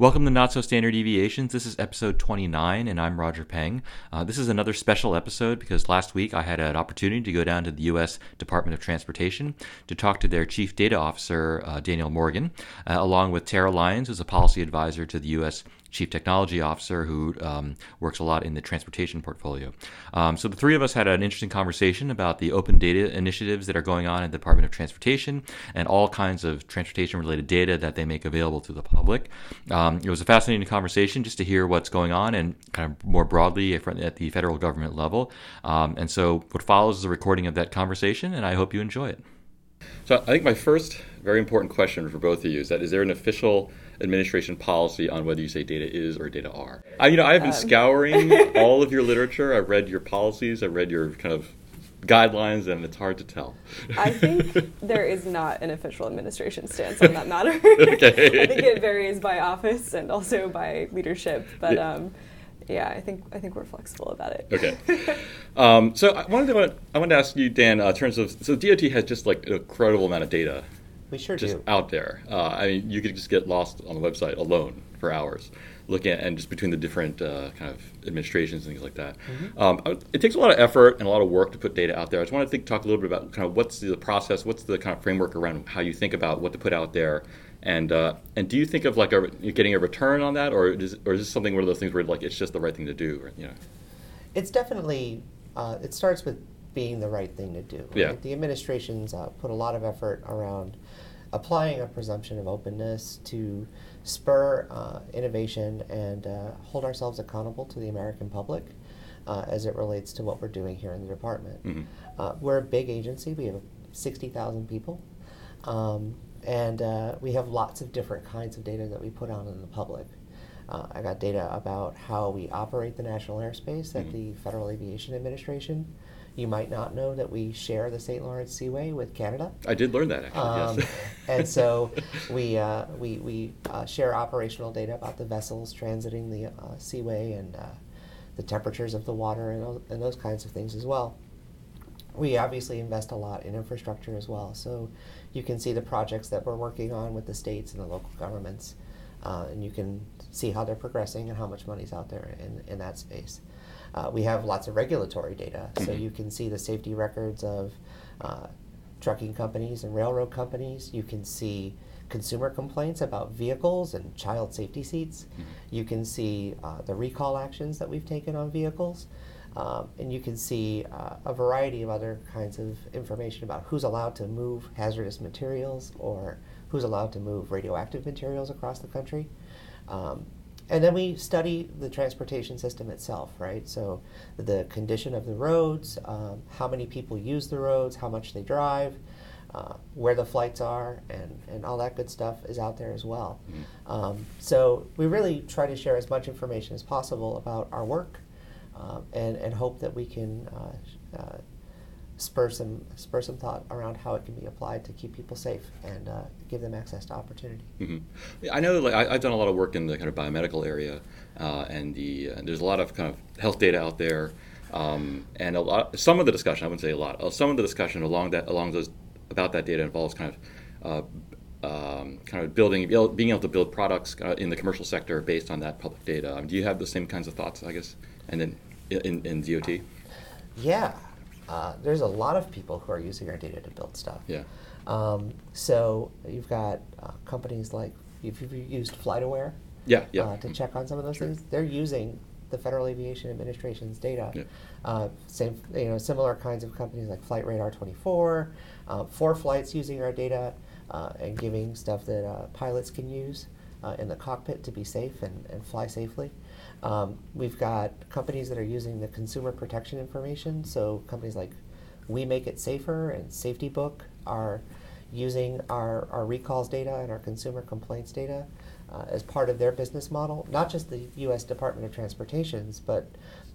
Welcome to Not So Standard Deviations. This is episode 29, and I'm Roger Peng. Uh, this is another special episode because last week I had an opportunity to go down to the U.S. Department of Transportation to talk to their Chief Data Officer, uh, Daniel Morgan, uh, along with Terah Lyons, who's a policy advisor to the U.S chief technology officer who um, works a lot in the transportation portfolio. Um, so the three of us had an interesting conversation about the open data initiatives that are going on in the Department of Transportation and all kinds of transportation related data that they make available to the public. Um, it was a fascinating conversation just to hear what's going on and kind of more broadly at the federal government level. Um, and so what follows is a recording of that conversation, and I hope you enjoy it. So I think my first very important question for both of you is that is there an official administration policy on whether you say data is or data are. I, you know, I've been um. scouring all of your literature. I've read your policies. I've read your kind of guidelines, and it's hard to tell. I think there is not an official administration stance on that matter. okay. I think it varies by office and also by leadership, but. Yeah. Um, yeah, I think I think we're flexible about it. Okay. Um, so I wanted to I wanted to ask you, Dan, uh, in terms of so DOT has just like an incredible amount of data we sure just do. out there. Uh, I mean, you could just get lost on the website alone for hours, looking at and just between the different uh, kind of administrations and things like that. Mm-hmm. Um, it takes a lot of effort and a lot of work to put data out there. I just want to think, talk a little bit about kind of what's the process, what's the kind of framework around how you think about what to put out there, and uh, and do you think of like a, getting a return on that, or is, or is this something one of those things where like it's just the right thing to do, or, you know? It's definitely uh, it starts with being the right thing to do. Right? Yeah. The administrations uh, put a lot of effort around applying a presumption of openness to spur uh, innovation and uh, hold ourselves accountable to the American public uh, as it relates to what we're doing here in the department. Mm-hmm. Uh, we're a big agency, we have 60,000 people. Um, and uh, we have lots of different kinds of data that we put out in the public. Uh, I got data about how we operate the national airspace at mm-hmm. the Federal Aviation Administration. You might not know that we share the St. Lawrence Seaway with Canada. I did learn that actually. Um, yes. and so we uh, we we uh, share operational data about the vessels transiting the uh, seaway and uh, the temperatures of the water and those, and those kinds of things as well. We obviously invest a lot in infrastructure as well. So you can see the projects that we're working on with the states and the local governments, uh, and you can see how they're progressing and how much money's out there in, in that space. Uh, we have lots of regulatory data, so mm-hmm. you can see the safety records of uh, trucking companies and railroad companies. You can see consumer complaints about vehicles and child safety seats. Mm-hmm. You can see uh, the recall actions that we've taken on vehicles. Um, and you can see uh, a variety of other kinds of information about who's allowed to move hazardous materials or who's allowed to move radioactive materials across the country. Um, and then we study the transportation system itself, right? So the condition of the roads, um, how many people use the roads, how much they drive, uh, where the flights are, and, and all that good stuff is out there as well. Mm-hmm. Um, so we really try to share as much information as possible about our work uh, and, and hope that we can uh, uh spur some spur some thought around how it can be applied to keep people safe and uh, give them access to opportunity. Mm-hmm. I know, like I, have done a lot of work in the kind of biomedical area, uh, and the uh, there's a lot of kind of health data out there, um, and a lot some of the discussion I wouldn't say a lot, uh, some of the discussion along that along those about that data involves kind of. Uh, um, kind of building, being able to build products uh, in the commercial sector based on that public data. Um, do you have the same kinds of thoughts, I guess, and then in, in DOT? Yeah, uh, there's a lot of people who are using our data to build stuff. Yeah. Um, so you've got uh, companies like if you've used FlightAware. Yeah, yeah. Uh, to check on some of those sure. things, they're using the Federal Aviation Administration's data. Yeah. Uh, same, you know, similar kinds of companies like Flight Radar 24, uh, ForeFlight's using our data uh, and giving stuff that uh, pilots can use in the cockpit to be safe and, and fly safely. Um, we've got companies that are using the consumer protection information. So companies like We Make It Safer and Safety Book are using our, our recalls data and our consumer complaints data uh, as part of their business model, not just the U.S. Department of Transportation's, but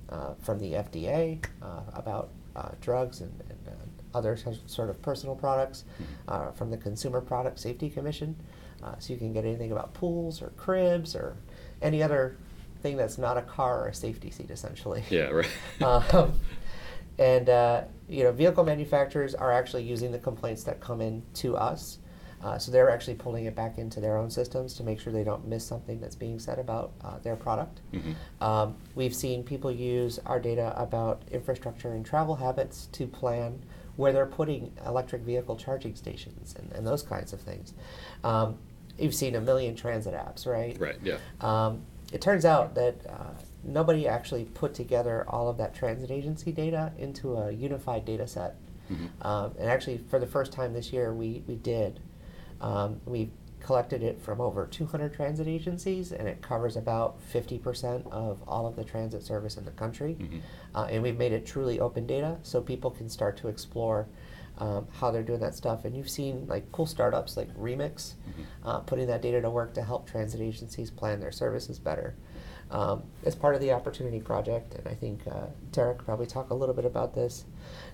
uh, from the FDA uh, about uh, drugs and, and uh, other sort of personal products, uh, from the Consumer Product Safety Commission. so you can get anything about pools or cribs or any other thing that's not a car or a safety seat, essentially. Yeah, right. um, and uh, you know, vehicle manufacturers are actually using the complaints that come in to us Uh, so they're actually pulling it back into their own systems to make sure they don't miss something that's being said about uh, their product. Mm-hmm. Um, we've seen people use our data about infrastructure and travel habits to plan where they're putting electric vehicle charging stations and, and those kinds of things. Um, you've seen a million transit apps, right? Right, yeah. Um, it turns out that uh, nobody actually put together all of that transit agency data into a unified data set. Mm-hmm. Um, and actually, for the first time this year, we, we did. Um, we collected it from over 200 transit agencies, and it covers about 50% of all of the transit service in the country. Mm-hmm. Uh, and we've made it truly open data so people can start to explore um, how they're doing that stuff. And you've seen like cool startups like Remix mm-hmm. uh, putting that data to work to help transit agencies plan their services better. Um, as part of the Opportunity Project, and I think uh, Terah could probably talk a little bit about this.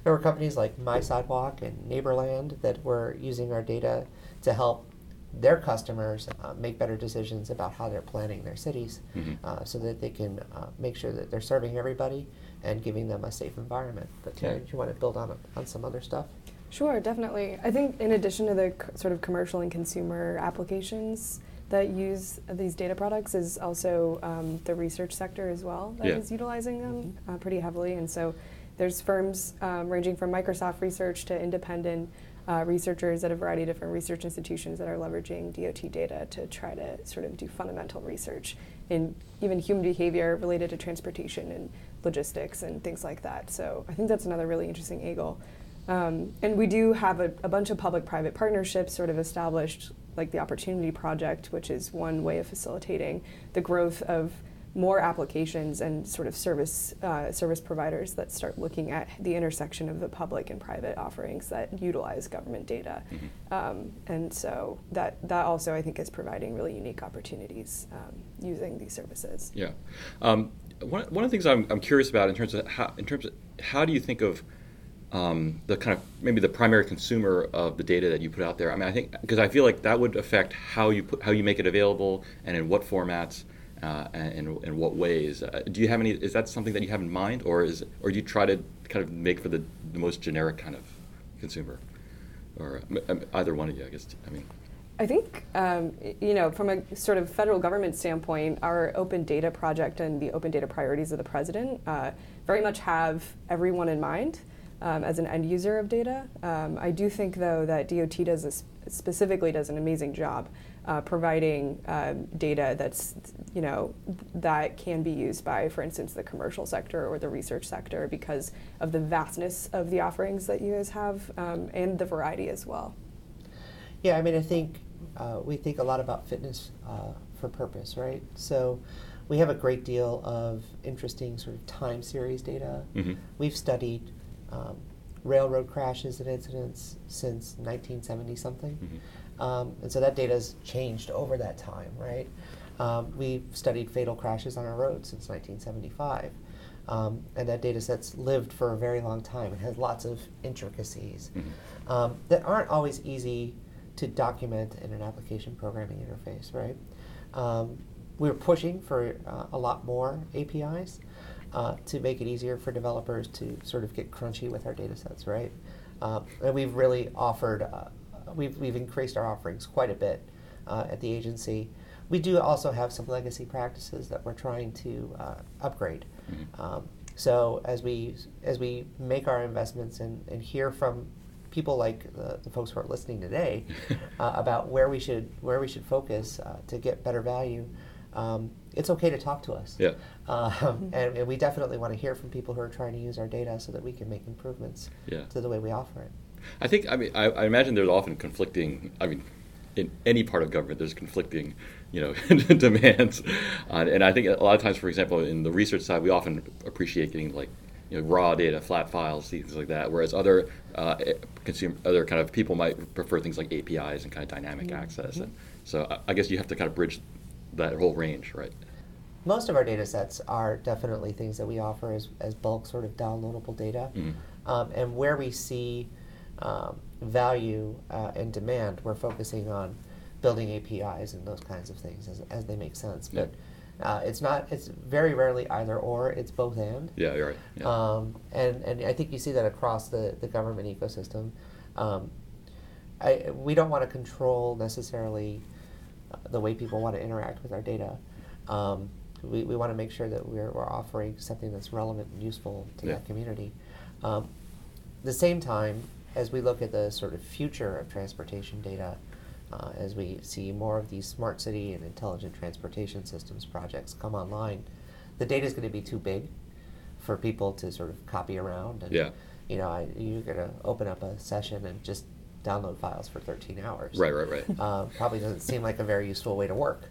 There were companies like My Sidewalk and Neighborland that were using our data to help their customers uh, make better decisions about how they're planning their cities mm-hmm. uh, so that they can uh, make sure that they're serving everybody and giving them a safe environment. But yeah. do you want to build on, on some other stuff? Sure, definitely. I think in addition to the c- sort of commercial and consumer applications that use these data products is also um, the research sector as well that yeah. is utilizing them mm-hmm. uh, pretty heavily. And so there's firms um, ranging from Microsoft Research to independent uh, researchers at a variety of different research institutions that are leveraging DOT data to try to sort of do fundamental research in even human behavior related to transportation and logistics and things like that. So I think that's another really interesting angle. Um, and we do have a, a bunch of public-private partnerships sort of established, like the Opportunity Project, which is one way of facilitating the growth of more applications and sort of service uh, service providers that start looking at the intersection of the public and private offerings that utilize government data, mm-hmm. um, and so that that also I think is providing really unique opportunities um, using these services. Yeah, um, one, one of the things I'm, I'm curious about in terms of how in terms of how do you think of um, the kind of maybe the primary consumer of the data that you put out there. I mean, I think because I feel like that would affect how you put how you make it available and in what formats uh, and in what ways? Uh, do you have any? Is that something that you have in mind, or is or do you try to kind of make for the, the most generic kind of consumer, or um, either one of you? I guess. I mean. I think, um, you know, from a sort of federal government standpoint, our open data project and the open data priorities of the president uh, very much have everyone in mind um, as an end user of data. Um, I do think, though, that DOT does this, specifically does an amazing job uh, providing um, data that's you know that can be used by, for instance, the commercial sector or the research sector because of the vastness of the offerings that you guys have um, and the variety as well. Yeah, I mean, I think uh, we think a lot about fitness uh, for purpose, right? So we have a great deal of interesting sort of time series data. Mm-hmm. We've studied um, railroad crashes and incidents since 1970 something. Mm-hmm. Um, and so that data has changed over that time, right? Um, we've studied fatal crashes on our roads since 1975. Um, and that data set's lived for a very long time. It has lots of intricacies mm-hmm. Um, that aren't always easy to document in an application programming interface, right? Um, we're pushing for uh, a lot more APIs uh, to make it easier for developers to sort of get crunchy with our data sets, right? Uh, and we've really offered uh, we've, we've increased our offerings quite a bit uh, at the agency. We do also have some legacy practices that we're trying to uh, upgrade. Mm-hmm. Um, so as we as we make our investments and, and hear from people like the, the folks who are listening today uh, about where we should where we should focus uh, to get better value, um, it's okay to talk to us. Yeah. Um, and, and, we definitely want to hear from people who are trying to use our data so that we can make improvements yeah. to the way we offer it. I think I mean I, I, imagine there's often conflicting. I mean, in any part of government, there's conflicting, you know, demands, uh, and I think a lot of times, for example, in the research side, we often appreciate getting like you know raw data, flat files, things like that. Whereas other uh, eh, consumer, other kind of people might prefer things like APIs and kind of dynamic mm-hmm. access. And so I, I guess you have to kind of bridge that whole range, right? Most of our data sets are definitely things that we offer as, as bulk sort of downloadable data. Mm-hmm. Um, and where we see um, value uh, and demand, we're focusing on building APIs and those kinds of things as, as they make sense. But uh, it's not. It's very rarely either or. It's both and. Yeah, you're right. Yeah. Um, and and I think you see that across the the government ecosystem. Um, I, we don't want to control necessarily the way people want to interact with our data. Um, we, we want to make sure that we're, we're offering something that's relevant and useful to Yeah. that community. Um, the same time, as we look at the sort of future of transportation data, uh, as we see more of these smart city and intelligent transportation systems projects come online, the data is going to be too big for people to sort of copy around. And, Yeah. You know, I, you're going to open up a session and just download files for 13 hours. Right, right, right. Uh, probably doesn't seem like a very useful way to work.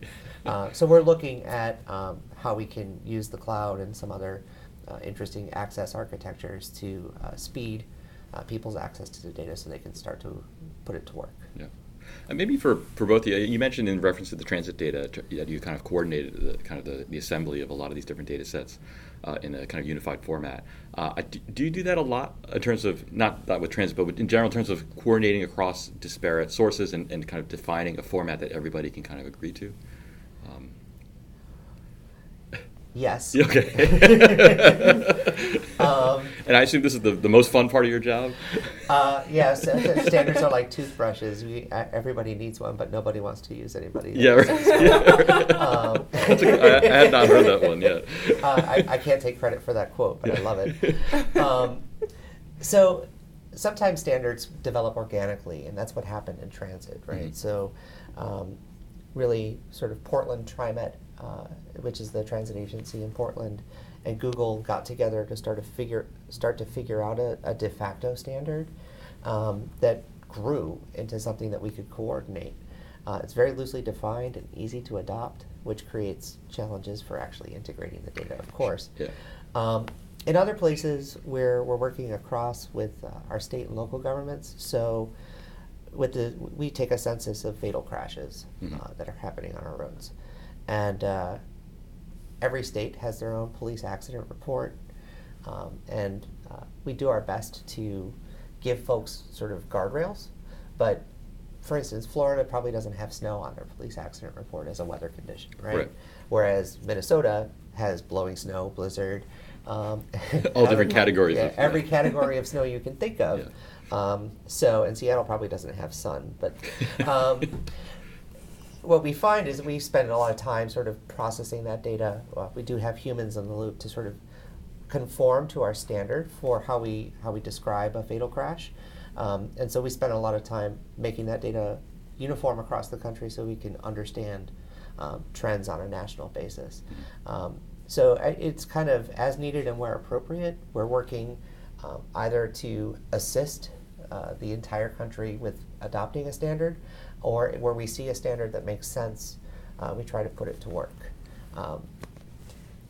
Uh, so we're looking at um, how we can use the cloud and some other uh, interesting access architectures to uh, speed uh, people's access to the data so they can start to put it to work. Yeah. And maybe for, for both of you, you mentioned in reference to the transit data that you kind of coordinated the, kind of the, the assembly of a lot of these different data sets uh, in a kind of unified format. Uh, do, you do that a lot in terms of, not, not with transit, but in general, in terms of coordinating across disparate sources and, and kind of defining a format that everybody can kind of agree to? Yes. okay. Um, and I assume this is the, the most fun part of your job? Uh, yes, standards are like toothbrushes. We, everybody needs one, but nobody wants to use anybody. Yeah, right. Yeah, right. Um, a- I, I had not heard that one yet. uh, I, I can't take credit for that quote, but I love it. Um, so sometimes standards develop organically, and that's what happened in transit, right? Mhm. So um, really, sort of Portland TriMet, uh, which is the transit agency in Portland, and Google got together to start to figure start to figure out a, a de facto standard um, that grew into something that we could coordinate. Uh, it's very loosely defined and easy to adopt, which creates challenges for actually integrating the data, of course. Yeah. Um, in other places where we're working across with uh, our state and local governments, so with the we take a census of fatal crashes Mhm. uh, that are happening on our roads, and uh, every state has their own police accident report, um, and uh, we do our best to give folks sort of guardrails, but. For instance, Florida probably doesn't have snow on their police accident report as a weather condition, right? Right. Whereas Minnesota has blowing snow, blizzard, um, All different categories yeah, of- every category of snow you can think of. Yeah. Um, so, and Seattle probably doesn't have sun, but um, what we find is we spend a lot of time sort of processing that data. Well, we do have humans in the loop to sort of conform to our standard for how we how we describe a fatal crash, um, and so we spend a lot of time making that data uniform across the country so we can understand um, trends on a national basis. Um, so it's kind of as needed and where appropriate. We're working um, either to assist uh, the entire country with adopting a standard, or where we see a standard that makes sense, uh, we try to put it to work. Um,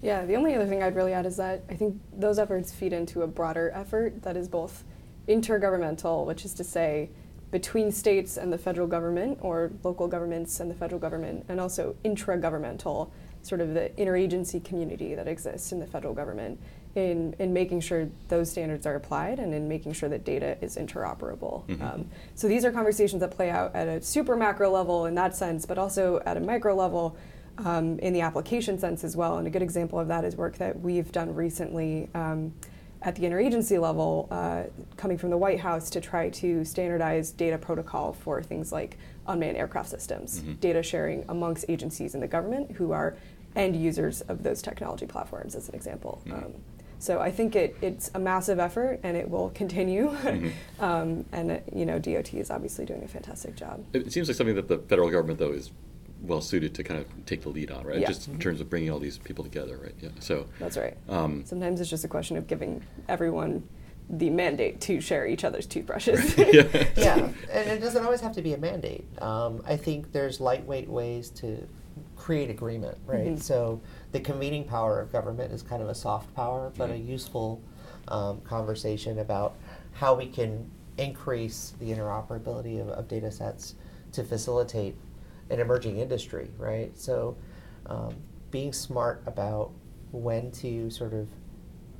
Yeah, the only other thing I'd really add is that I think those efforts feed into a broader effort that is both intergovernmental, which is to say between states and the federal government or local governments and the federal government, and also intragovernmental, sort of the interagency community that exists in the federal government in, in making sure those standards are applied and in making sure that data is interoperable. Mhm. Um, so these are conversations that play out at a super macro level in that sense, but also at a micro level um, in the application sense as well. And a good example of that is work that we've done recently um, at the interagency level, uh, coming from the White House to try to standardize data protocol for things like unmanned aircraft systems, Mhm. data sharing amongst agencies in the government who are end users of those technology platforms, as an example. Mhm. So I think it, it's a massive effort, and it will continue. Mhm. um, and uh, you know, DOT is obviously doing a fantastic job. It seems like something that the federal government, though, is well suited to kind of take the lead on, right? Yeah. Just in terms of bringing all these people together, right? Yeah. So, That's right. um, Sometimes it's just a question of giving everyone the mandate to share each other's toothbrushes. yeah. yeah, and it doesn't always have to be a mandate. Um, I think there's lightweight ways to create agreement, right? Mhm. So the convening power of government is kind of a soft power, but a Mhm. useful um, conversation about how we can increase the interoperability of, of data sets to facilitate an emerging industry, right? So um, being smart about when to sort of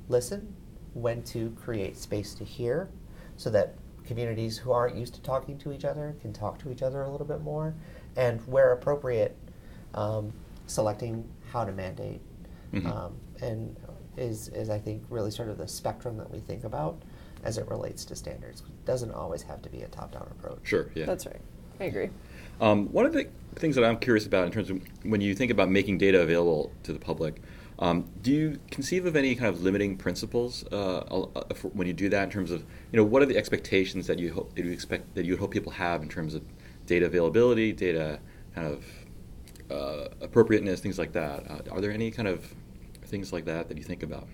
listen, when to create space to hear, so that communities who aren't used to talking to each other can talk to each other a little bit more, and where appropriate, um, selecting how to mandate, Mhm. um, and is is I think really sort of the spectrum that we think about as it relates to standards. It doesn't always have to be a top-down approach. Sure. Yeah. That's right. I agree. Um, one of the things that I'm curious about in terms of when you think about making data available to the public, um, do you conceive of any kind of limiting principles uh, uh when you do that? In terms of you know, what are the expectations that you hope that you expect that you hope people have in terms of data availability, data kind of uh, appropriateness, things like that? Uh, are there any kind of things like that that you think about?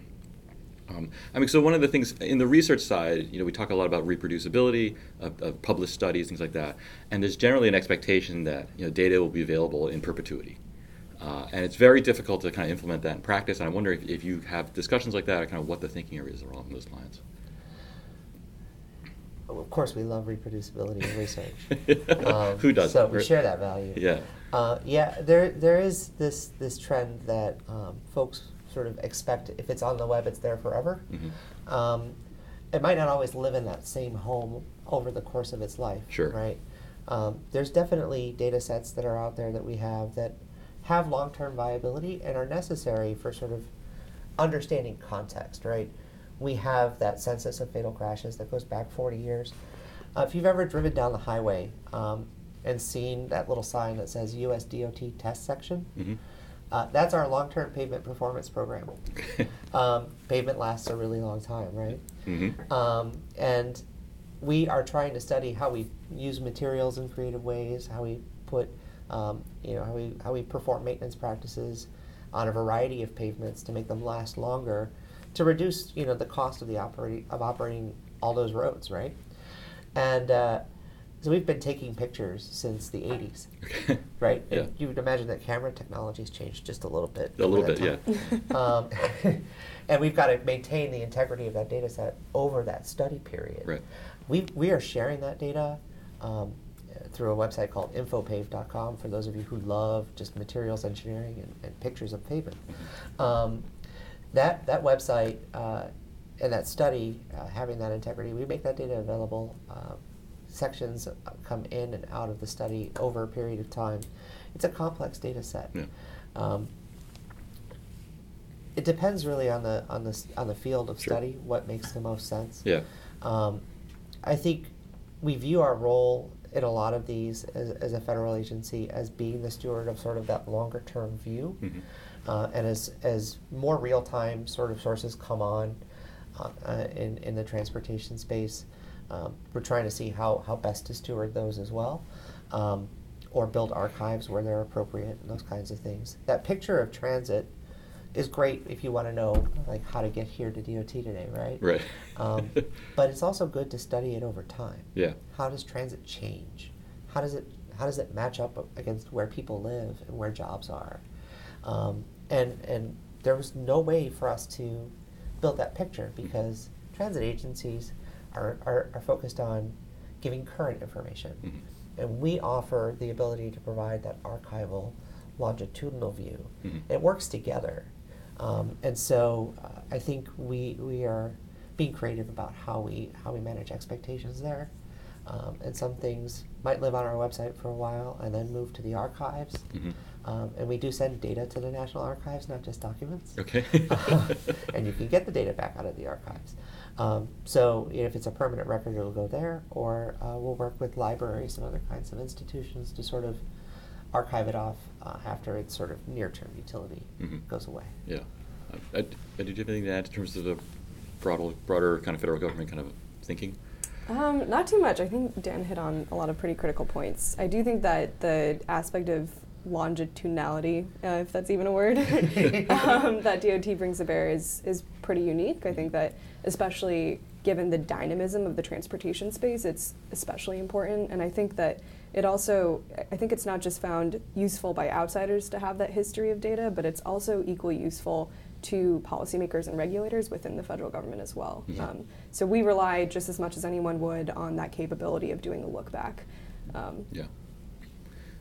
Um, I mean, so one of the things in the research side, you know, we talk a lot about reproducibility of, of, published studies, things like that, and there's generally an expectation that you know data will be available in perpetuity, uh, and it's very difficult to kind of implement that in practice. And I wonder if, if you have discussions like that, or kind of what the thinking is along those lines. Of course, we love reproducibility in research. Um, Who doesn't? So we share that value. Yeah. Uh, yeah, there there is this this trend that um, folks sort of expect if it's on the web, it's there forever. Mm-hmm. Um, it might not always live in that same home over the course of its life. Sure. Right. Um, there's definitely data sets that are out there that we have that have long-term viability and are necessary for sort of understanding context. Right. We have that census of fatal crashes that goes back 40 years. Uh, if you've ever driven down the highway um, and seen that little sign that says U.S. DOT test section. Mm-hmm uh, that's our long-term pavement performance program. um, pavement lasts a really long time, right? Mm-hmm. Um, and we are trying to study how we use materials in creative ways, how we put, um, you know, how we how we perform maintenance practices on a variety of pavements to make them last longer, to reduce, you know, the cost of the operating of operating all those roads, right? And uh, so we've been taking pictures since the 80s, right? Yeah. You would imagine that camera technology has changed just a little bit. A little bit, yeah. um, and we've got to maintain the integrity of that data set over that study period. Right. We, we are sharing that data um, through a website called infopave.com for those of you who love just materials engineering and, and pictures of pavement. Mm-hmm. Um, that, that website uh, and that study, uh, having that integrity, we make that data available. Uh, sections come in and out of the study over a period of time. It's a complex data set. Yeah. Um, it depends really on the on the on the field of sure. study what makes the most sense. Yeah. Um, I think we view our role in a lot of these as, as a federal agency as being the steward of sort of that longer term view, mm-hmm. Uh, and as as more real time sort of sources come on uh, uh, in in the transportation space, um, we're trying to see how, how best to steward those as well, um, or build archives where they're appropriate and those kinds of things. That picture of transit is great if you want to know like how to get here to DOT today, right? Right. um, but it's also good to study it over time. Yeah. How does transit change? How does it how does it match up against where people live and where jobs are? Um, and and there was no way for us to build that picture because transit agencies are, are, are focused on giving current information. Mm-hmm. And we offer the ability to provide that archival longitudinal view. Mm-hmm. It works together. Um, and so uh, I think we, we are being creative about how we, how we manage expectations there. Um, and some things might live on our website for a while and then move to the archives. Mm-hmm. Um, and we do send data to the National Archives, not just documents. Okay. and you can get the data back out of the archives. Um, so if it's a permanent record, it'll go there, or uh, we'll work with libraries and other kinds of institutions to sort of archive it off uh, after its sort of near-term utility mm-hmm. goes away. Yeah. Uh, did you have anything to add in terms of the broader, broader kind of federal government kind of thinking? Um, not too much. I think Dan hit on a lot of pretty critical points. I do think that the aspect of longitudinality, uh, if that's even a word, um, that DOT brings to bear is is pretty unique. I think that especially given the dynamism of the transportation space, it's especially important. And I think that it also, I think it's not just found useful by outsiders to have that history of data, but it's also equally useful to policymakers and regulators within the federal government as well. Yeah. Um, so we rely just as much as anyone would on that capability of doing a look back. Um, yeah.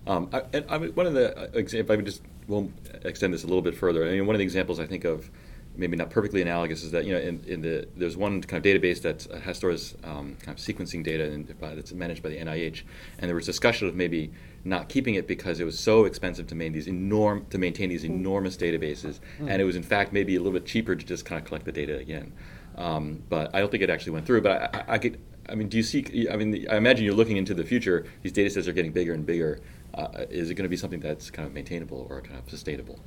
Um, I, and I mean, one of the, uh, if I would just, we'll extend this a little bit further. I mean, one of the examples I think of, maybe not perfectly analogous, is that, you know, in, in the, there's one kind of database that has stores um, kind of sequencing data in, by, that's managed by the NIH, and there was discussion of maybe not keeping it because it was so expensive to maintain these enorm to maintain these enormous databases, mm. and it was in fact maybe a little bit cheaper to just kind of collect the data again. Um, but I don't think it actually went through. But I, I, I get. I mean, do you see? I mean, I imagine you're looking into the future. These data sets are getting bigger and bigger. Uh, is it going to be something that's kind of maintainable or kind of sustainable?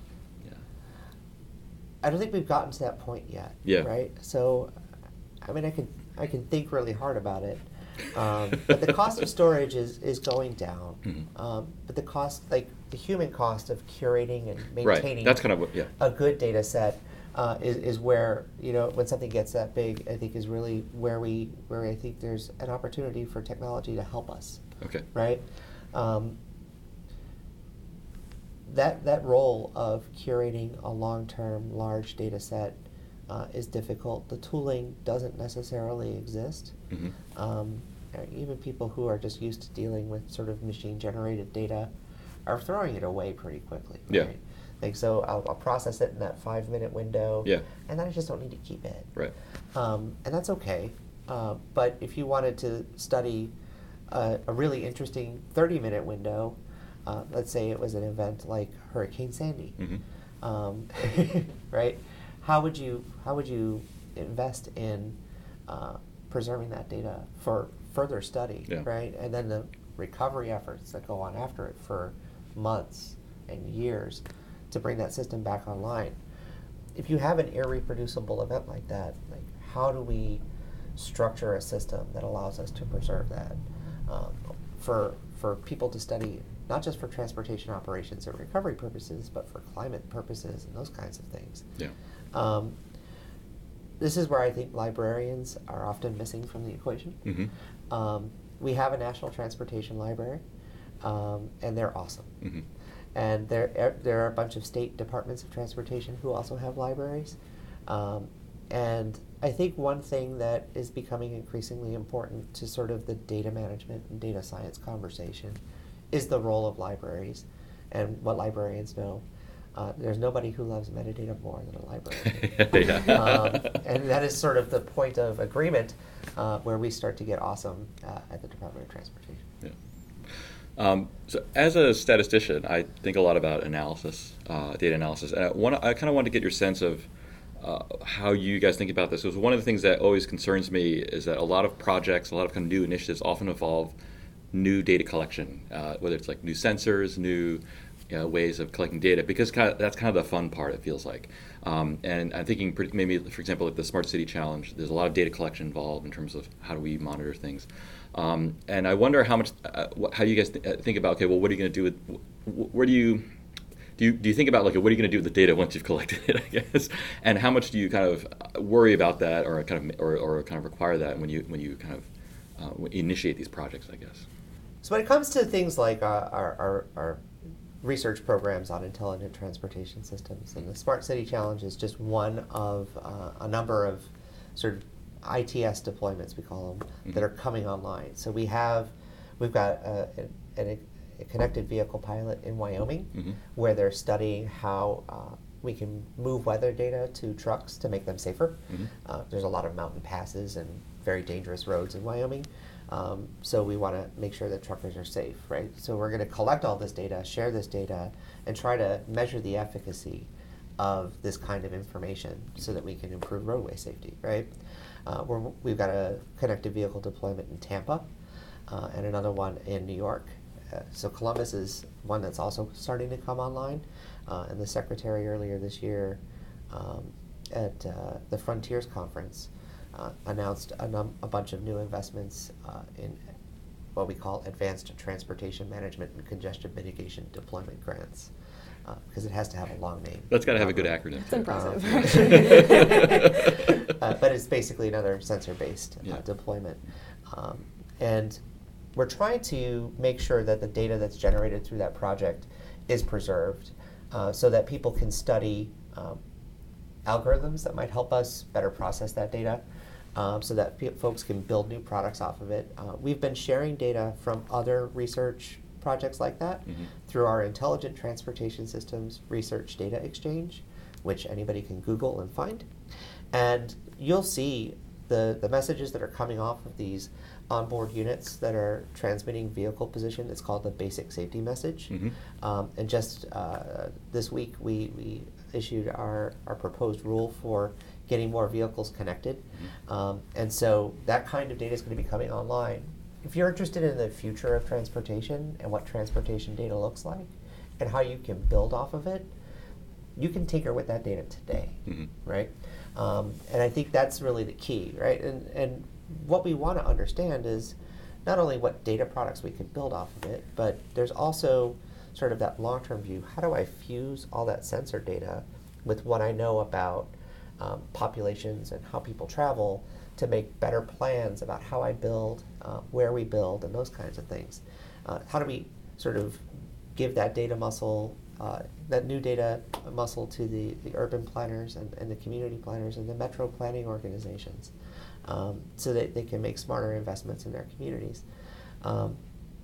Yeah. I don't think we've gotten to that point yet. Yeah. Right. So, I mean, I can I can think really hard about it. Um, but the cost of storage is, is going down. Mhm. Um, but the cost, like the human cost of curating and maintaining, Right. maintaining That's kind of what. Yeah. a good data set uh, is, is where you know when something gets that big, I think is really where we where I think there's an opportunity for technology to help us, Okay. right? Um, that that role of curating a long-term large data set uh, is difficult. The tooling doesn't necessarily exist. hmm Um, uh, even people who are just used to dealing with sort of machine-generated data are throwing it away pretty quickly. Yeah. Right? Like so, I'll, I'll process it in that five-minute window. Yeah. And then I just don't need to keep it. Right. Um, and that's okay. Uh, but if you wanted to study a, a really interesting 30-minute window, uh, let's say it was an event like Hurricane Sandy, hmm um, right? How would you how would you invest in uh, preserving that data for further study, Yeah. right? And then the recovery efforts that go on after it for months and years to bring that system back online. If you have an irreproducible event like that, like how do we structure a system that allows us to preserve that um, for for people to study not just for transportation operations and recovery purposes, but for climate purposes and those kinds of things. Yeah. Um, this is where I think librarians are often missing from the equation. hmm Um, we have a national transportation library, um, and they're awesome. hmm And there, er, there are a bunch of state departments of transportation who also have libraries. Um, and I think one thing that is becoming increasingly important to sort of the data management and data science conversation is the role of libraries and what librarians know. Uh, there's nobody who loves metadata more than a librarian. Yeah. um, and that is sort of the point of agreement uh, where we start to get awesome uh, at the Department of Transportation. Yeah. Um, so, as a statistician, I think a lot about analysis, uh, data analysis, and I, wanna, I kind of want to get your sense of uh, how you guys think about this. Because one of the things that always concerns me is that a lot of projects, a lot of kind of new initiatives, often involve new data collection, uh, whether it's like new sensors, new you know, ways of collecting data, because kind of, that's kind of the fun part. It feels like, um, and I'm thinking maybe, for example, like the Smart City Challenge. There's a lot of data collection involved in terms of how do we monitor things, um, and I wonder how much, uh, how you guys th- uh, think about. Okay, well, what are you going to do with? wh- Where do you do you, do you think about like what are you going to do with the data once you've collected it? I guess, and how much do you kind of uh, worry about that, or kind of, or, or kind of require that when you when you kind of uh, initiate these projects? I guess. So when it comes to things like uh, our, our, our research programs on intelligent transportation systems, and the Smart City Challenge is just one of uh, a number of sort of ITS deployments, we call them, that Mhm. are coming online. So we have, we've got a, a, a connected vehicle pilot in Wyoming, Mhm. where they're studying how uh, we can move weather data to trucks to make them safer. Mhm. Uh, there's a lot of mountain passes and very dangerous roads in Wyoming. Um, so we want to make sure that truckers are safe, right? So we're going to collect all this data, share this data, and try to measure the efficacy of this kind of information so that we can improve roadway safety, right? Uh, we're, we've got a connected vehicle deployment in Tampa uh, and another one in New York. Uh, so Columbus is one that's also starting to come online. Uh, and the secretary earlier this year um, at uh, the Frontiers Conference uh, announced a, num- a bunch of new investments uh, in what we call advanced transportation management and congestion mitigation deployment grants. Because it has to have a long name. That's got to have a good acronym. It's too. impressive. uh, but it's basically another sensor-based Yeah. uh, deployment, um, and we're trying to make sure that the data that's generated through that project is preserved, uh, so that people can study um, algorithms that might help us better process that data, um, so that pe- folks can build new products off of it. Uh, we've been sharing data from other research projects like that Mhm. through our Intelligent Transportation Systems Research Data Exchange, which anybody can Google and find. And you'll see the, the messages that are coming off of these onboard units that are transmitting vehicle position. It's called the basic safety message. Mhm. Um, and just uh, this week, we, we issued our, our proposed rule for getting more vehicles connected. Mm-hmm. Um, and so that kind of data is going to be coming online. If you're interested in the future of transportation and what transportation data looks like and how you can build off of it, you can tinker with that data today, mm-hmm. right? Um, and I think that's really the key, right? And, and what we want to understand is not only what data products we can build off of it, but there's also sort of that long term view. How do I fuse all that sensor data with what I know about um, populations and how people travel to make better plans about how I build, uh, where we build, and those kinds of things? Uh, how do we sort of give that data muscle uh, that new data muscle to the, the urban planners and, and the community planners and the metro planning organizations um, so that they can make smarter investments in their communities. Um,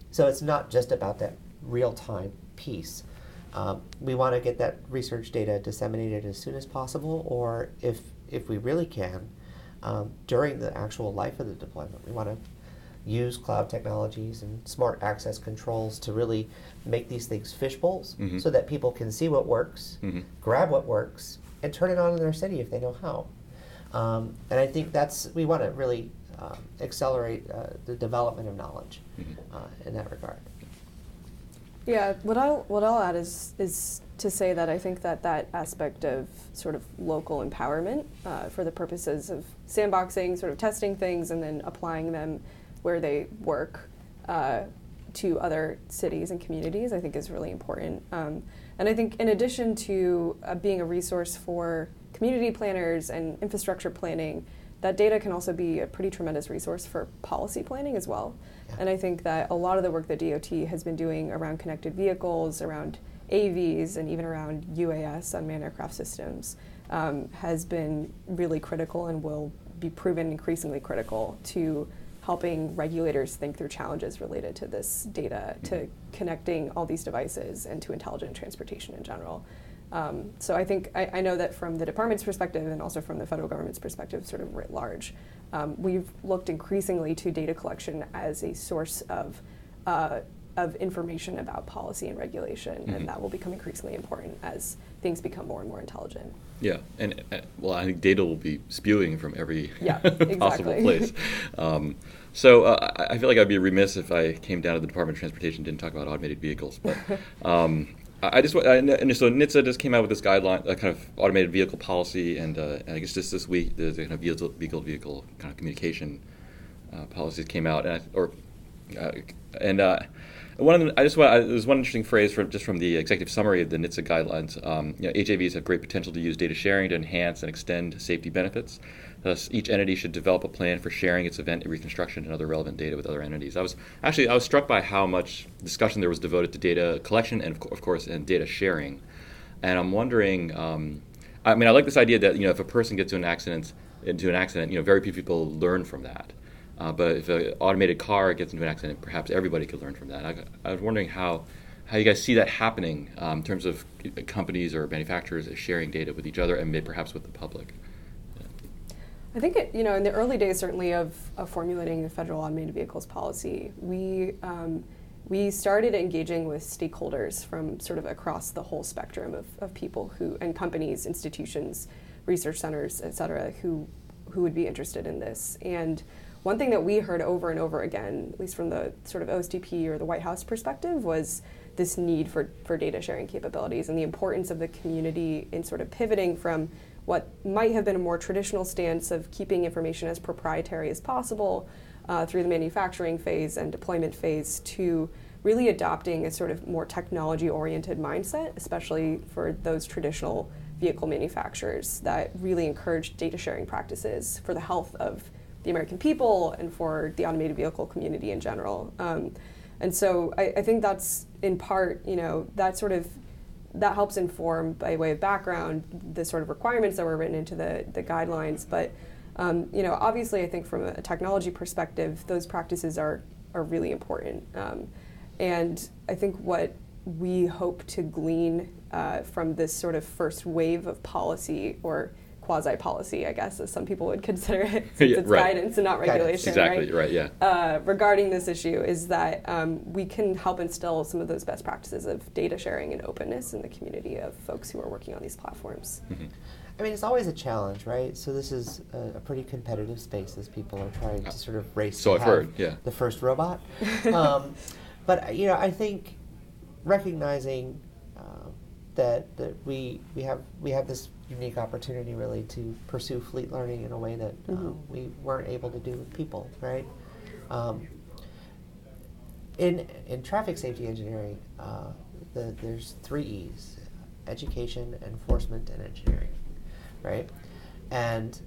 so it's not just about that real time piece. Um, we want to get that research data disseminated as soon as possible, or if, if we really can, um, during the actual life of the deployment. We want to use cloud technologies and smart access controls to really make these things fish bowls mm-hmm. so that people can see what works, mm-hmm. grab what works, and turn it on in their city if they know how. Um, and I think that's, we want to really um, accelerate uh, the development of knowledge mm-hmm. uh, in that regard. Yeah, what I'll what I'll add is is to say that I think that that aspect of sort of local empowerment uh, for the purposes of sandboxing, sort of testing things, and then applying them where they work uh, to other cities and communities, I think is really important. Um, and I think in addition to uh, being a resource for community planners and infrastructure planning, that data can also be a pretty tremendous resource for policy planning as well. And I think that a lot of the work that DOT has been doing around connected vehicles, around AVs, and even around UAS, unmanned aircraft systems, um, has been really critical and will be proven increasingly critical to helping regulators think through challenges related to this data, to mm-hmm. connecting all these devices, and to intelligent transportation in general. Um, so I think I, I, know that from the department's perspective and also from the federal government's perspective, sort of writ large, um, we've looked increasingly to data collection as a source of uh, of information about policy and regulation, mm-hmm. and that will become increasingly important as things become more and more intelligent. Yeah, and uh, well, I think data will be spewing from every yeah, possible place. Um, so uh, I feel like I'd be remiss if I came down to the Department of Transportation and didn't talk about automated vehicles. But um, I just and so NHTSA just came out with this guideline, a kind of automated vehicle policy, and, uh, and I guess just this week the, kind of vehicle vehicle vehicle kind of communication uh, policies came out, and I, or uh, and uh, one of the, I just want, there's one interesting phrase from just from the executive summary of the NHTSA guidelines. Um, you know, HAVs have great potential to use data sharing to enhance and extend safety benefits. Thus, each entity should develop a plan for sharing its event reconstruction and other relevant data with other entities. I was actually I was struck by how much discussion there was devoted to data collection and of course and data sharing. And I'm wondering. Um, I mean, I like this idea that you know if a person gets into an accident, into an accident, you know, very few people learn from that. Uh, but if an automated car gets into an accident, perhaps everybody could learn from that. I, I was wondering how, how you guys see that happening um, in terms of companies or manufacturers sharing data with each other and perhaps with the public. I think it, you know in the early days certainly of, of formulating the federal automated vehicles policy, we um, we started engaging with stakeholders from sort of across the whole spectrum of, of people who and companies, institutions, research centers, et cetera, who who would be interested in this. And one thing that we heard over and over again, at least from the sort of OSTP or the White House perspective, was this need for, for data sharing capabilities and the importance of the community in sort of pivoting from what might have been a more traditional stance of keeping information as proprietary as possible uh, through the manufacturing phase and deployment phase to really adopting a sort of more technology oriented mindset, especially for those traditional vehicle manufacturers that really encourage data sharing practices for the health of the American people and for the automated vehicle community in general. Um, and so I, I, think that's in part, you know, that sort of that helps inform by way of background the sort of requirements that were written into the, the guidelines. But um, you know, obviously, I think from a technology perspective, those practices are are really important. Um, and I think what we hope to glean uh, from this sort of first wave of policy or quasi policy, I guess, as some people would consider it, since yeah, it's right. guidance and not regulation. Exactly, right, right yeah. Uh, regarding this issue, is that um, we can help instill some of those best practices of data sharing and openness in the community of folks who are working on these platforms. Mm-hmm. I mean, it's always a challenge, right? So this is a, a pretty competitive space as people are trying to sort of race. So I've heard, yeah. The first robot, um, but you know, I think recognizing uh, that that we we have we have this unique opportunity really to pursue fleet learning in a way that uh, mm-hmm. uh, we weren't able to do with people, right? Um, in in traffic safety engineering, uh, the, there's three E's: education, enforcement, and engineering right? And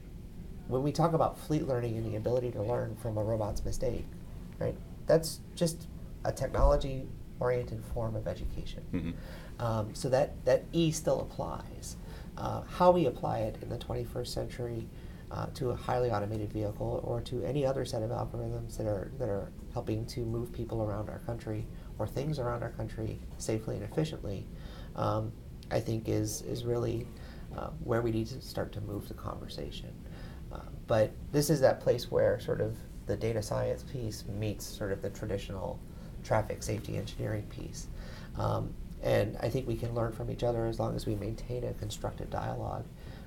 when we talk about fleet learning and the ability to learn from a robot's mistake, right? That's just a technology oriented form of education. Mm-hmm. Um, so that, that E still applies. Uh, how we apply it in the 21st century uh, to a highly automated vehicle or to any other set of algorithms that are, that are helping to move people around our country or things around our country safely and efficiently, um, I think is, is really uh, where we need to start to move the conversation. Uh, but this is that place where sort of the data science piece meets sort of the traditional traffic safety engineering piece. Um, and I think we can learn from each other as long as we maintain a constructive dialogue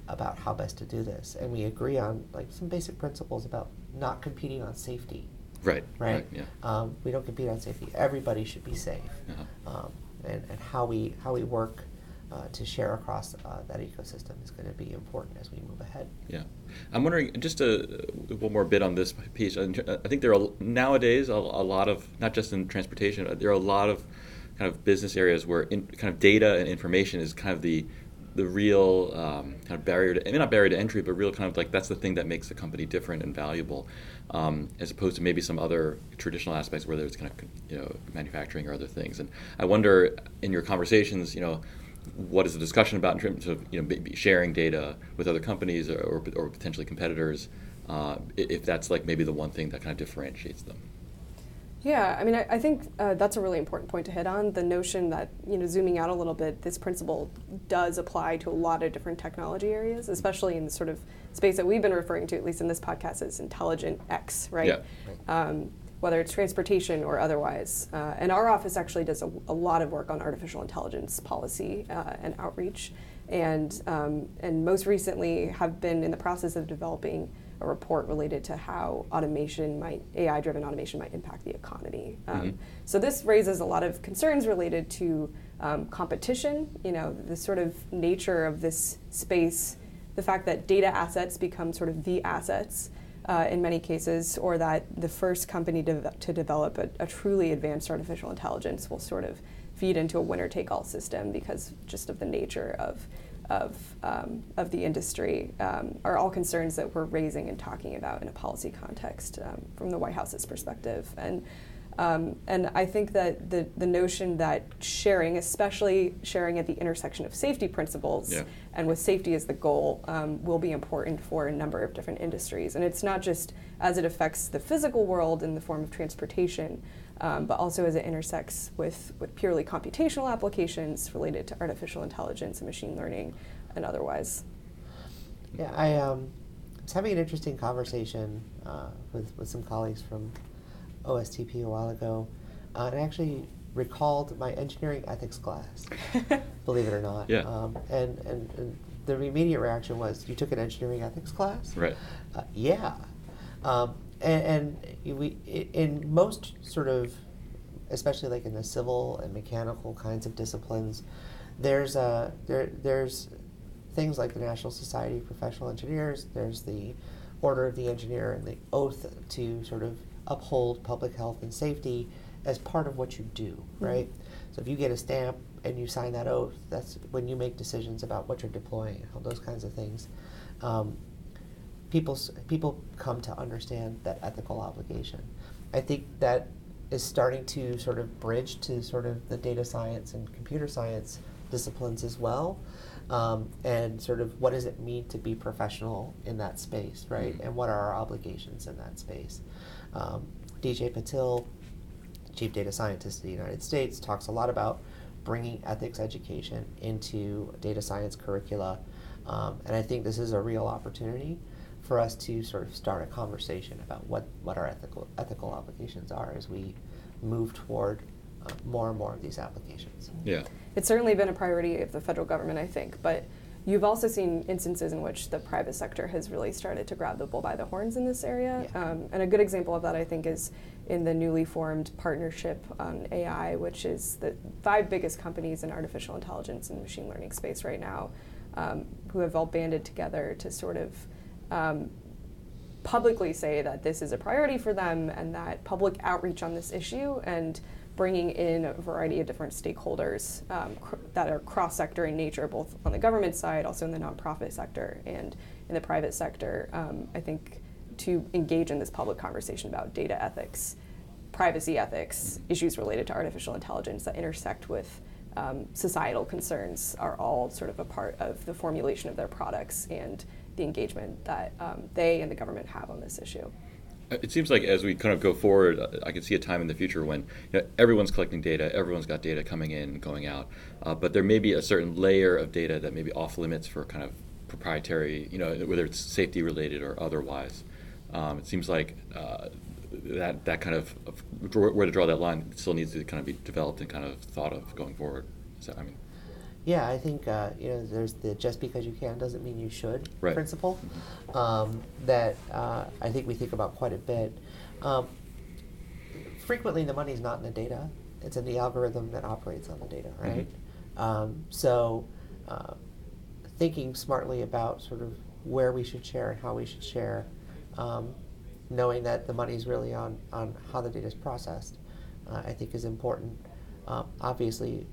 about how best to do this. And we agree on like some basic principles about not competing on safety. Right. Right. right yeah. Um, we don't compete on safety. Everybody should be safe. Uh-huh. Um, and, and how we how we work uh, to share across uh, that ecosystem is going to be important as we move ahead. Yeah, I'm wondering just a, one more bit on this piece. I think there are nowadays a, a, lot of not just in transportation, uh, there are a lot of kind of business areas where in, kind of data and information is kind of the the real um, kind of barrier to, not barrier to entry, but real kind of like that's the thing that makes a company different and valuable, um, as opposed to maybe some other traditional aspects where there's kind of you know manufacturing or other things. And I wonder in your conversations, you know, what is the discussion about in terms of you know maybe sharing data with other companies or, or, or potentially competitors, uh, if that's like maybe the one thing that kind of differentiates them. Yeah, I mean, I, I think uh, that's a really important point to hit on. The notion that, you know, zooming out a little bit, this principle does apply to a lot of different technology areas, especially in the sort of space that we've been referring to, at least in this podcast, as intelligent X, right? Yeah. Um, whether it's transportation or otherwise. Uh, and our office actually does a, a, lot of work on artificial intelligence policy uh, and outreach, and um, and most recently have been in the process of developing a report related to how automation might AI-driven automation might impact the economy. Um, mm-hmm. So this raises a lot of concerns related to um, competition. You know, the sort of nature of this space, the fact that data assets become sort of the assets uh, in many cases, or that the first company to, to develop a, a, truly advanced artificial intelligence will sort of feed into a winner take all system because just of the nature of, of, um, of the industry um, are all concerns that we're raising and talking about in a policy context um, from the White House's perspective. And um, and I think that the, the notion that sharing, especially sharing at the intersection of safety principles, yeah. and with safety as the goal, um, will be important for a number of different industries. And it's not just as it affects the physical world in the form of transportation, um, but also as it intersects with, with purely computational applications related to artificial intelligence and machine learning and otherwise. Yeah, I um, was having an interesting conversation uh, with, with some colleagues from OSTP a while ago, uh, and I actually recalled my engineering ethics class, believe it or not. Yeah. Um, and, and, and, the immediate reaction was, you took an engineering ethics class? Right. Uh, yeah. Um, and, and we, in most sort of, especially like in the civil and mechanical kinds of disciplines, there's a, there, there's things like the National Society of Professional Engineers, there's the Order of the Engineer and the oath to sort of uphold public health and safety as part of what you do, mm-hmm. right? Mm-hmm. So if you get a stamp and you sign that oath, that's when you make decisions about what you're deploying, all those kinds of things. Um, people people come to understand that ethical obligation. I think that is starting to sort of bridge to sort of the data science and computer science disciplines as well. Um, and sort of what does it mean to be professional in that space, right? Mm-hmm. And what are our obligations in that space? Um, DJ Patil, chief data scientist of the United States, talks a lot about bringing ethics education into data science curricula Um, and I think this is a real opportunity for us to sort of start a conversation about what, what our ethical, ethical obligations are as we move toward uh, more and more of these applications. Yeah. It's certainly been a priority of the federal government, I think, but you've also seen instances in which the private sector has really started to grab the bull by the horns in this area. Yeah. Um, and a good example of that, I think, is in the newly formed partnership on AI, which is the five biggest companies in artificial intelligence and machine learning space right now, um, who have all banded together to sort of um, publicly say that this is a priority for them and that public outreach on this issue and bringing in a variety of different stakeholders um, cr- that are cross sector in nature, both on the government side, also in the nonprofit sector, and in the private sector. Um, I think to engage in this public conversation about data ethics, privacy ethics, issues related to artificial intelligence that intersect with um, societal concerns are all sort of a part of the formulation of their products and the engagement that um, they and the government have on this issue. It seems like as we kind of go forward, uh, I can see a time in the future when you know, everyone's collecting data, everyone's got data coming in going out, uh, but there may be a certain layer of data that may be off limits for kind of proprietary, you know, whether it's safety related or otherwise. Um, it seems like uh, that that kind of, of where to draw that line still needs to kind of be developed and kind of thought of going forward. So I mean, Yeah, I think uh, you know there's the just because you can doesn't mean you should Right. principle um, that uh, I think we think about quite a bit. Um, frequently, the money's not in the data; it's in the algorithm that operates on the data, right? Um, so, uh, thinking smartly about sort of where we should share and how we should share, um, knowing that the money's really on on how the data is processed, uh, I think is important. Um, obviously.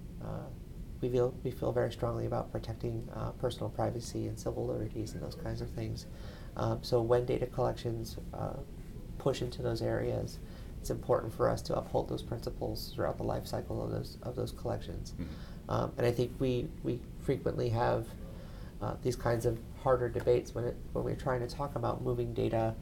We feel we feel very strongly about protecting uh, personal privacy and civil liberties and those kinds of things. Um, so when data collections uh, push into those areas, it's important for us to uphold those principles throughout the life cycle of those of those collections. Mhm. Um, and I think we we frequently have uh, these kinds of harder debates when it when we're trying to talk about moving data.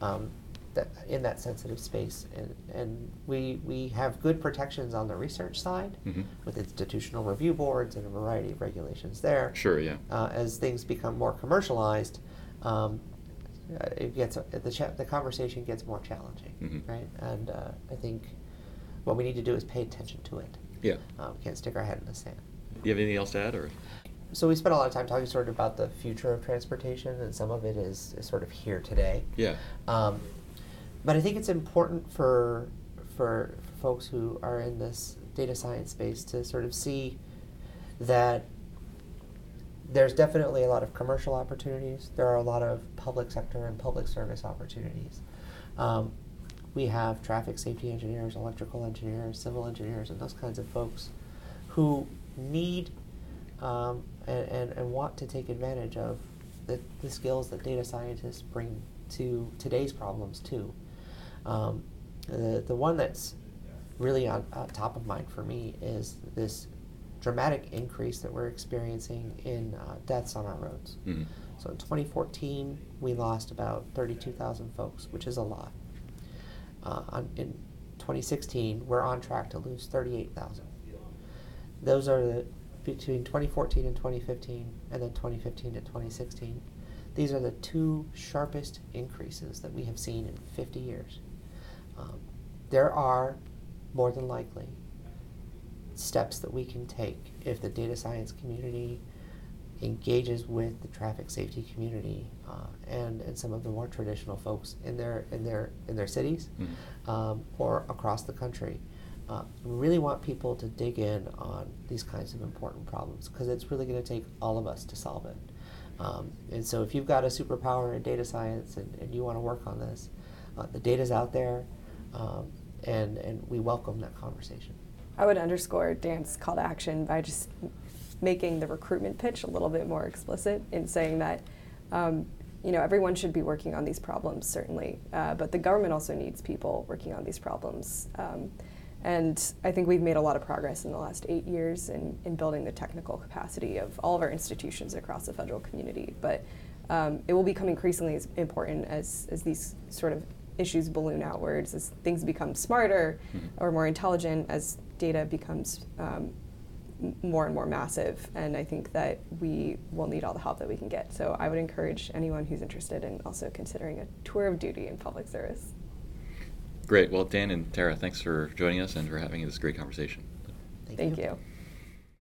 Um, that in that sensitive space, and, and we we have good protections on the research side, Mhm. with institutional review boards and a variety of regulations there. sure, yeah. Uh, as things become more commercialized, um, uh, it gets the cha- the conversation gets more challenging, Mhm. right? And uh, I think what we need to do is pay attention to it. Yeah. Um, can't stick our head in the sand. Do you have anything else to add, or? So we spent a lot of time talking sort of about the future of transportation, and some of it is, is sort of here today. Yeah. Um, but I think it's important for for folks who are in this data science space to sort of see that there's definitely a lot of commercial opportunities. There are a lot of public sector and public service opportunities. Um, we have traffic safety engineers, electrical engineers, civil engineers, and those kinds of folks who need um, and, and, and want to take advantage of the, the skills that data scientists bring to today's problems too. Um, the, the one that's really on uh, top of mind for me is this dramatic increase that we're experiencing in uh, deaths on our roads. Mhm. So in 2014, we lost about 32,000 folks, which is a lot. Uh, on, in 2016, we're on track to lose 38,000. Those are the between 2014 and 2015, and then 2015 to 2016. These are the two sharpest increases that we have seen in 50 years. Um, there are more than likely steps that we can take if the data science community engages with the traffic safety community uh, and, and some of the more traditional folks in their in their in their cities Mhm. um, or across the country. Uh, we really want people to dig in on these kinds of important problems because it's really going to take all of us to solve it. Um, and so, if you've got a superpower in data science and, and you want to work on this, uh, the data's out there, um, and and we welcome that conversation. I would underscore Dan's call to action by just making the recruitment pitch a little bit more explicit in saying that um, you know everyone should be working on these problems certainly, uh, but the government also needs people working on these problems. Um, and I think we've made a lot of progress in the last eight years in, in building the technical capacity of all of our institutions across the federal community. But um, it will become increasingly as important as, as these sort of issues balloon outwards, as things become smarter Mhm. or more intelligent, as data becomes um, more and more massive, and I think that we will need all the help that we can get. So I would encourage anyone who's interested in also considering a tour of duty in public service. Great. Well, Dan and Terah, thanks for joining us and for having this great conversation. Thank, Thank you. you.